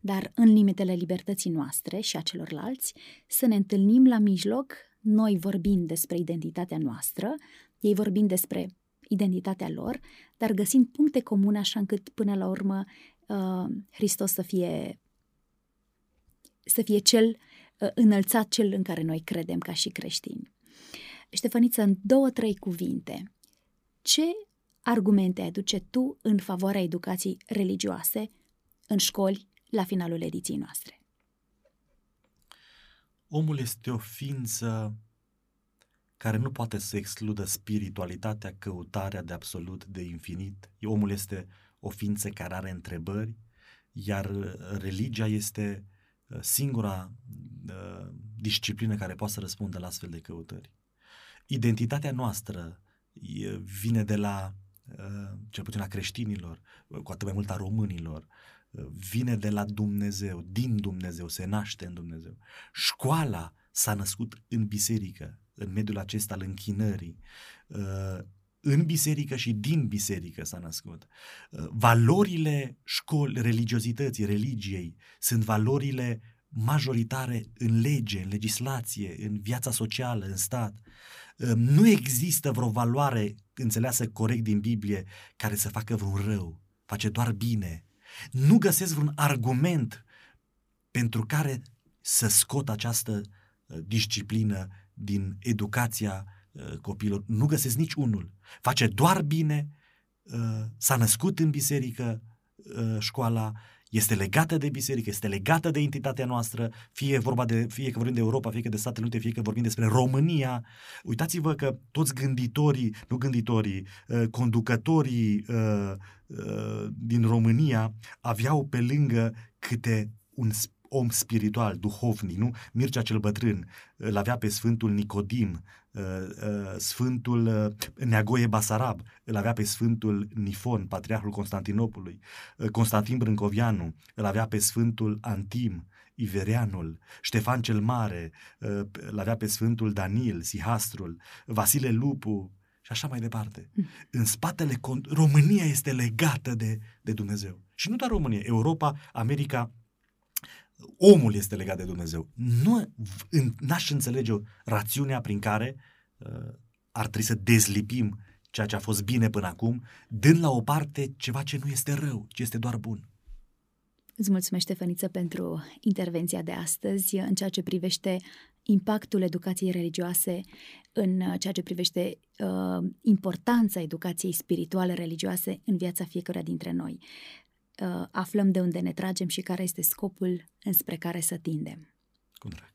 dar în limitele libertății noastre și a celorlalți, să ne întâlnim la mijloc, noi vorbind despre identitatea noastră, ei vorbind despre identitatea lor, dar găsind puncte comune așa încât până la urmă uh, Hristos să fie să fie cel uh, înălțat, cel în care noi credem ca și creștini. Ștefăniță, în două, trei cuvinte, ce argumente aduce tu în favoarea educației religioase în școli la finalul ediției noastre? Omul este o ființă care nu poate să excludă spiritualitatea, căutarea de absolut, de infinit. Omul este o ființă care are întrebări, iar religia este uh, singura uh, disciplină care poate să răspundă la astfel de căutări. Identitatea noastră vine de la, uh, cel puțin a creștinilor, cu atât mai mult a românilor, vine de la Dumnezeu, din Dumnezeu, se naște în Dumnezeu. Școala s-a născut în biserică, în mediul acesta al închinării, uh, în biserică și din biserică s-a născut. Uh, valorile școli, religiozității, religiei, sunt valorile majoritare în lege, în legislație, în viața socială, în stat. Uh, nu există vreo valoare înțeleasă corect din Biblie care să facă vreun rău, face doar bine. Nu găsesc vreun argument pentru care să scot această disciplină din educația uh, copilor. Nu găsesc nici unul. Face doar bine, uh, s-a născut în biserică uh, școala, este legată de biserică, este legată de entitatea noastră, fie vorba de, fie că vorbim de Europa, fie că de Statele Unite, fie că vorbim despre România. Uitați-vă că toți gânditorii, nu gânditorii, conducătorii din România aveau pe lângă câte un om spiritual, duhovnic, nu? Mircea cel bătrân îl avea pe Sfântul Nicodim, uh, uh, Sfântul uh, Neagoie Basarab, îl avea pe Sfântul Nifon, Patriarhul Constantinopolului, Constantin Brâncovianu, îl avea pe Sfântul Antim, Iverianul, Ștefan cel Mare, îl avea pe Sfântul Danil, Sihastrul, Vasile Lupu, și așa mai departe. Mm. În spatele, România este legată de, de Dumnezeu. Și nu doar România, Europa, America, omul este legat de Dumnezeu. Nu, n-aș înțelege rațiunea prin care uh, ar trebui să dezlipim ceea ce a fost bine până acum, dând la o parte ceva ce nu este rău, ce este doar bun. Îți mulțumesc, Ștefăniță, pentru intervenția de astăzi în ceea ce privește impactul educației religioase, în ceea ce privește uh, importanța educației spirituale religioase în viața fiecăruia dintre noi uh, aflăm de unde ne tragem și care este scopul înspre care să tindem. Cu drag.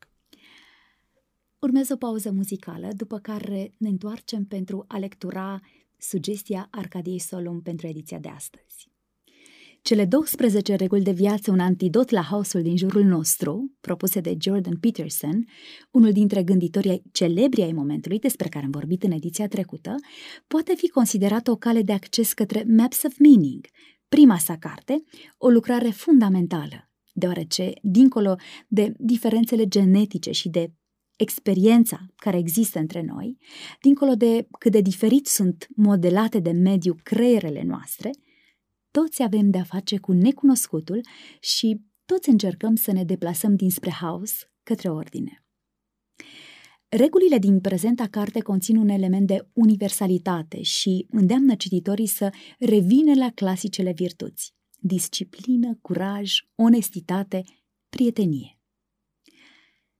Urmează o pauză muzicală, după care ne întoarcem pentru a lectura sugestia Arcadiei Solum pentru ediția de astăzi. Cele 12 reguli de viață, un antidot la haosul din jurul nostru, propuse de Jordan Peterson, unul dintre gânditorii celebri ai momentului despre care am vorbit în ediția trecută, poate fi considerat o cale de acces către Maps of Meaning, prima sa carte, o lucrare fundamentală, deoarece, dincolo de diferențele genetice și de experiența care există între noi, dincolo de cât de diferit sunt modelate de mediu creierele noastre, toți avem de-a face cu necunoscutul și toți încercăm să ne deplasăm dinspre haos către ordine. Regulile din prezenta carte conțin un element de universalitate și îndeamnă cititorii să revină la clasicele virtuți. Disciplină, curaj, onestitate, prietenie.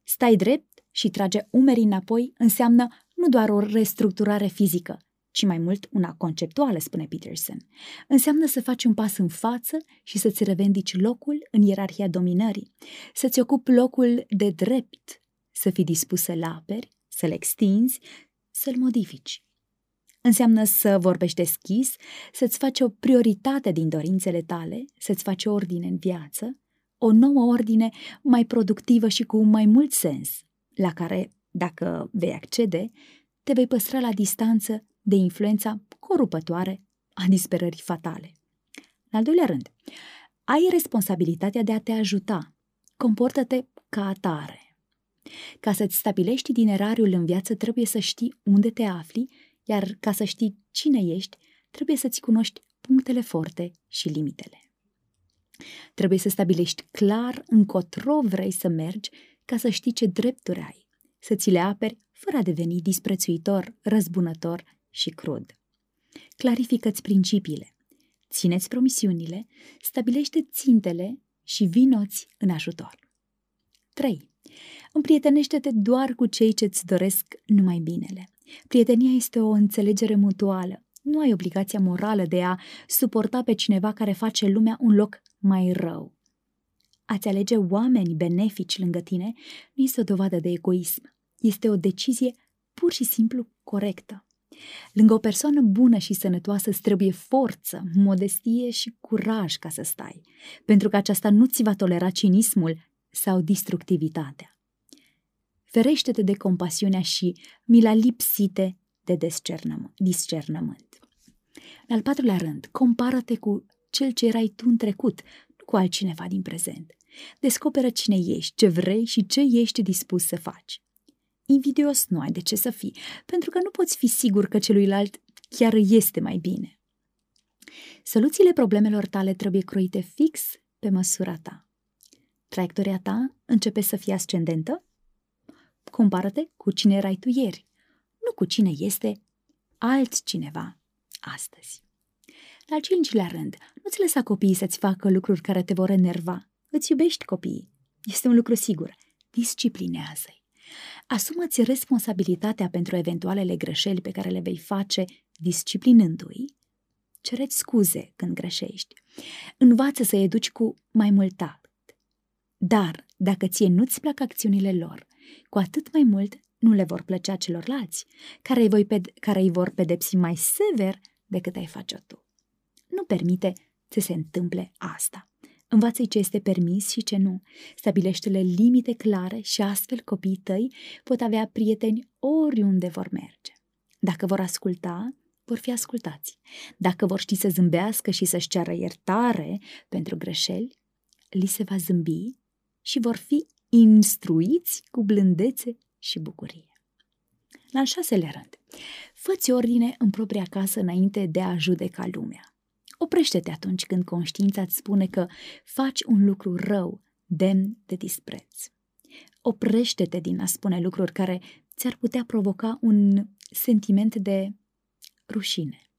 Stai drept și trage umerii înapoi înseamnă nu doar o restructurare fizică, ci mai mult una conceptuală, spune Peterson. Înseamnă să faci un pas în față și să-ți revendici locul în ierarhia dominării, să-ți ocupi locul de drept să fii dispus să-l aperi, să-l extinzi, să-l modifici. Înseamnă să vorbești deschis, să-ți faci o prioritate din dorințele tale, să-ți faci ordine în viață, o nouă ordine mai productivă și cu mai mult sens, la care Dacă vei accede, te vei păstra la distanță de influența corupătoare a disperării fatale. În al doilea rând, ai responsabilitatea de a te ajuta. Comportă-te ca atare. Ca să-ți stabilești itinerariul în viață, trebuie să știi unde te afli, iar ca să știi cine ești, trebuie să-ți cunoști punctele forte și limitele. Trebuie să stabilești clar încotro vrei să mergi ca să știi ce drepturi ai, să ți le aperi fără a deveni disprețuitor, răzbunător și crud. Clarifică-ți principiile, țineți promisiunile, stabilește țintele și vinoți în ajutor. 3. Împrietenește-te doar cu cei ce îți doresc numai binele. Prietenia este o înțelegere mutuală. Nu ai obligația morală de a suporta pe cineva care face lumea un loc mai rău. A-ți alege oameni benefici lângă tine nu este o dovadă de egoism. Este o decizie pur și simplu corectă. Lângă o persoană bună și sănătoasă îți trebuie forță, modestie și curaj ca să stai, pentru că aceasta nu ți va tolera cinismul sau destructivitatea. Ferește-te de compasiunea și mila lipsite de discernământ. În al patrulea rând, compară-te cu cel ce erai tu în trecut, nu cu altcineva din prezent. Descoperă cine ești, ce vrei și ce ești dispus să faci. Invidios nu ai de ce să fii, pentru că nu poți fi sigur că celuilalt chiar este mai bine. Soluțiile problemelor tale trebuie croite fix pe măsura ta. Traiectoria ta începe să fie ascendentă? Compară-te cu cine erai tu ieri, nu cu cine este altcineva astăzi. La al cincilea rând, nu-ți lăsa copiii să-ți facă lucruri care te vor enerva. Îți iubești copiii. Este un lucru sigur. Disciplinează-i. Asumă-ți responsabilitatea pentru eventualele greșeli pe care le vei face disciplinându-i. Cereți scuze când greșești. Învață să educi cu mai mult tact. Dar, dacă ție nu-ți plac acțiunile lor, cu atât mai mult nu le vor plăcea celorlalți, care îi, voi ped- care îi vor pedepsi mai sever decât ai face tu. Nu permite să se întâmple asta. Învață-i ce este permis și ce nu. Stabilește-le limite clare și astfel copiii tăi pot avea prieteni oriunde vor merge. Dacă vor asculta, vor fi ascultați. Dacă vor ști să zâmbească și să-și ceară iertare pentru greșeli, li se va zâmbi și vor fi instruiți cu blândețe și bucurie. La al șaselea rând, fă ordine în propria casă înainte de a judeca lumea. Oprește-te atunci când conștiința îți spune că faci un lucru rău, demn de dispreț. Oprește-te din a spune lucruri care ți-ar putea provoca un sentiment de rușine.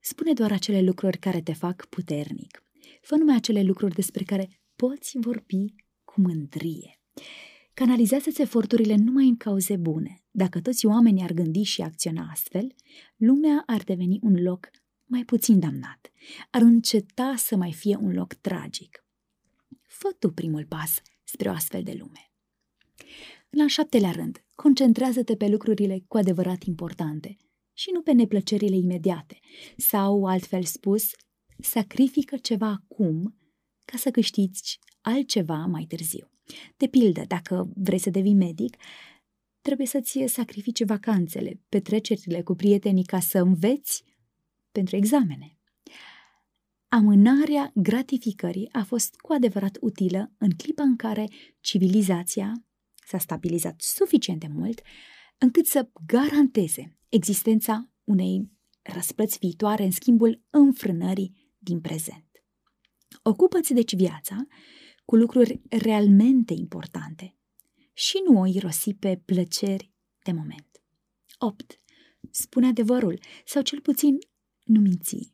Spune doar acele lucruri care te fac puternic. Fă numai acele lucruri despre care poți vorbi cu mândrie. Canalizează-ți eforturile numai în cauze bune. Dacă toți oamenii ar gândi și acționa astfel, lumea ar deveni un loc mai puțin damnat. Ar înceta să mai fie un loc tragic. Fă tu primul pas spre o astfel de lume. În al șaptelea rând, concentrează-te pe lucrurile cu adevărat importante și nu pe neplăcerile imediate, sau, altfel spus, sacrifică ceva acum ca să câștigi altceva mai târziu. De pildă, dacă vrei să devii medic, trebuie să-ți sacrifice vacanțele, petrecerile cu prietenii ca să înveți pentru examene. Amânarea gratificării a fost cu adevărat utilă în clipa în care civilizația s-a stabilizat suficient de mult încât să garanteze existența unei răsplăți viitoare în schimbul înfrânării din prezent. Ocupă-ți deci viața cu lucruri realmente importante și nu o irosi pe plăceri de moment. 8. Spune adevărul sau cel puțin nu minți.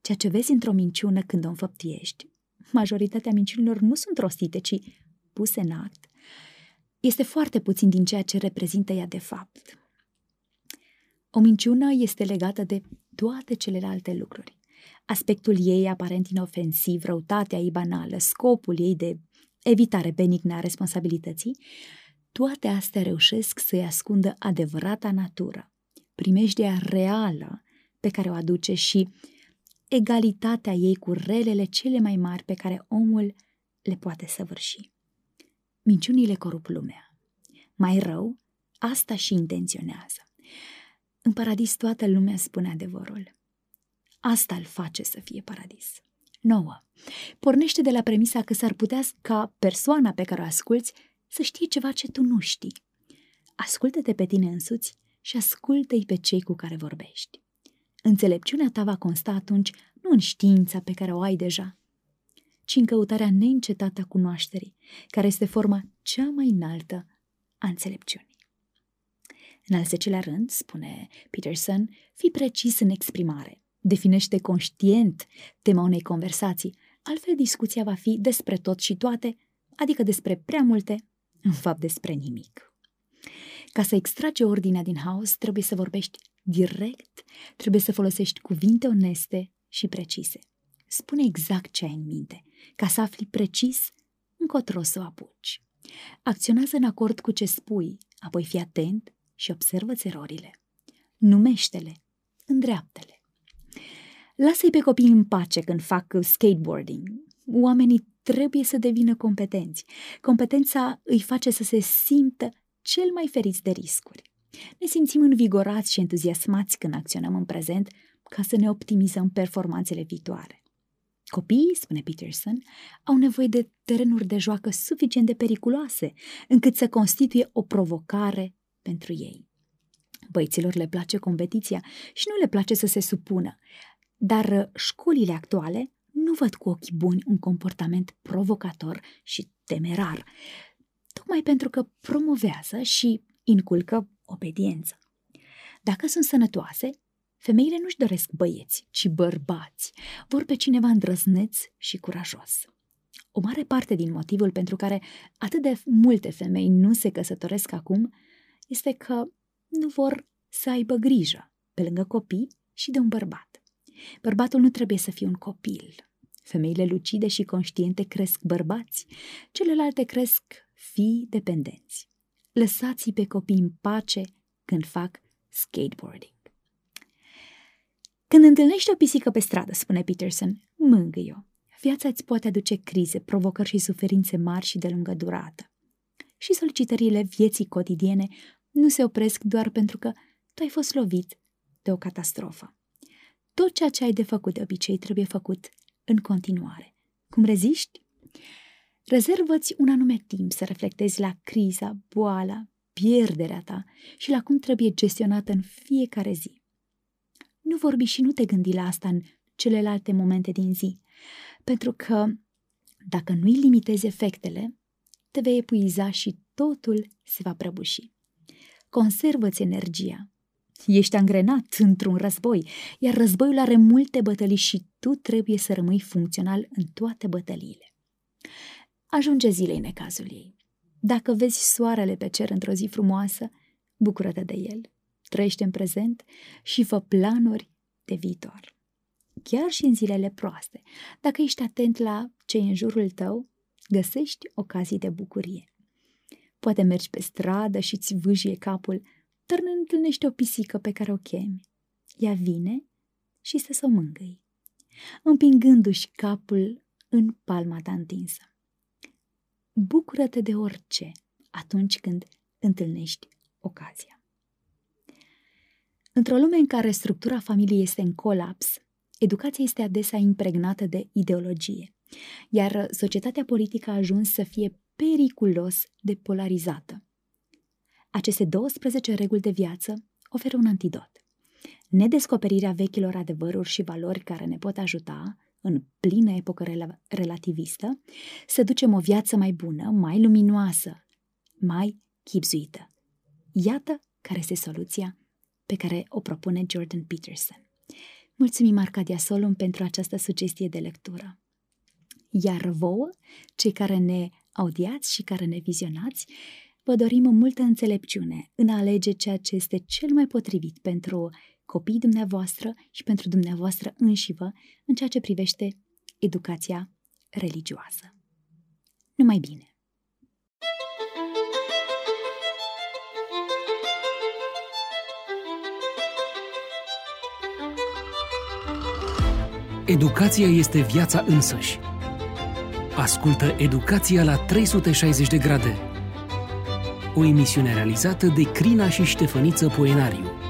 Ceea ce vezi într-o minciună când o înfăptuiești, majoritatea minciunilor nu sunt rostite, ci puse în act, este foarte puțin din ceea ce reprezintă ea de fapt. O minciună este legată de toate celelalte lucruri. Aspectul ei aparent inofensiv, răutatea ei banală, scopul ei de evitare benignă a responsabilității, toate astea reușesc să-i ascundă adevărata natură, primejdea reală pe care o aduce și egalitatea ei cu relele cele mai mari pe care omul le poate săvârși. Minciunile corup lumea. Mai rău, asta și intenționează. În paradis toată lumea spune adevărul. Asta îl face să fie paradis. 9. Pornește de la premisa că s-ar putea ca persoana pe care o asculți să știe ceva ce tu nu știi. Ascultă-te pe tine însuți și ascultă-i pe cei cu care vorbești. Înțelepciunea ta va consta atunci nu în știința pe care o ai deja, ci în căutarea neîncetată a cunoașterii, care este forma cea mai înaltă a înțelepciunii. În al zecelea rând, spune Peterson, fi precis în exprimare. Definește conștient tema unei conversații, altfel discuția va fi despre tot și toate, adică despre prea multe, în fapt despre nimic. Ca să extrage ordinea din haos, trebuie să vorbești direct, trebuie să folosești cuvinte oneste și precise. Spune exact ce ai în minte, ca să afli precis încotro să o apuci. Acționează în acord cu ce spui, apoi fii atent și observă erorile. Numește-le, îndreaptă-le. Lasă-i pe copii în pace când fac skateboarding. Oamenii trebuie să devină competenți. Competența îi face să se simtă cel mai feriți de riscuri. Ne simțim învigorați și entuziasmați când acționăm în prezent ca să ne optimizăm performanțele viitoare. Copiii, spune Peterson, au nevoie de terenuri de joacă suficient de periculoase încât să constituie o provocare pentru ei. Băieților le place competiția și nu le place să se supună, dar școlile actuale nu văd cu ochi buni un comportament provocator și temerar, tocmai pentru că promovează și inculcă obediență. Dacă sunt sănătoase, femeile nu-și doresc băieți, ci bărbați, vor pe cineva îndrăzneț și curajos. O mare parte din motivul pentru care atât de multe femei nu se căsătoresc acum este că nu vor să aibă grijă, pe lângă copii și de un bărbat. Bărbatul nu trebuie să fie un copil. Femeile lucide și conștiente cresc bărbați, celelalte cresc fii dependenți. Lăsați-i pe copii în pace când fac skateboarding. Când întâlnești o pisică pe stradă, spune Peterson, mângâi-o. Viața îți poate aduce crize, provocări și suferințe mari și de lungă durată. Și solicitările vieții cotidiene nu se opresc doar pentru că tu ai fost lovit de o catastrofă. Tot ceea ce ai de făcut de obicei trebuie făcut în continuare. Cum reziști? Rezervă-ți un anume timp să reflectezi la criza, boala, pierderea ta și la cum trebuie gestionată în fiecare zi. Nu vorbi și nu te gândi la asta în celelalte momente din zi, pentru că dacă nu-i limitezi efectele, te vei epuiza și totul se va prăbuși. Conservă-ți energia. Ești angrenat într-un război, iar războiul are multe bătălii și tu trebuie să rămâi funcțional în toate bătăliile. Ajunge zilei necazul ei. Dacă vezi soarele pe cer într-o zi frumoasă, bucură-te de el, trăiește în prezent și fă planuri de viitor. Chiar și în zilele proaste, dacă ești atent la ce în jurul tău, găsești ocazii de bucurie. Poate mergi pe stradă și îți vâjie capul, dar nu întâlnești o pisică pe care o chemi. Ea vine și să s-o mângâi, împingându-și capul în palma ta întinsă. Bucură-te de orice atunci când întâlnești ocazia. Într-o lume în care structura familiei este în colaps, educația este adesea impregnată de ideologie, iar societatea politică a ajuns să fie periculos de polarizată. Aceste 12 reguli de viață oferă un antidot. Nedescoperirea vechilor adevăruri și valori care ne pot ajuta, în plină epocă rel- relativistă, să ducem o viață mai bună, mai luminoasă, mai chipzuită. Iată care este soluția pe care o propune Jordan Peterson. Mulțumim Arcadia Solum pentru această sugestie de lectură. Iar vouă, cei care ne audiați și care ne vizionați, vă dorim multă înțelepciune în a alege ceea ce este cel mai potrivit pentru copiii dumneavoastră și pentru dumneavoastră înșivă în ceea ce privește educația religioasă. Numai bine! Educația este viața însăși. Ascultă Educația la 360 de grade o emisiune realizată de Crina și Ștefăniță Poenariu.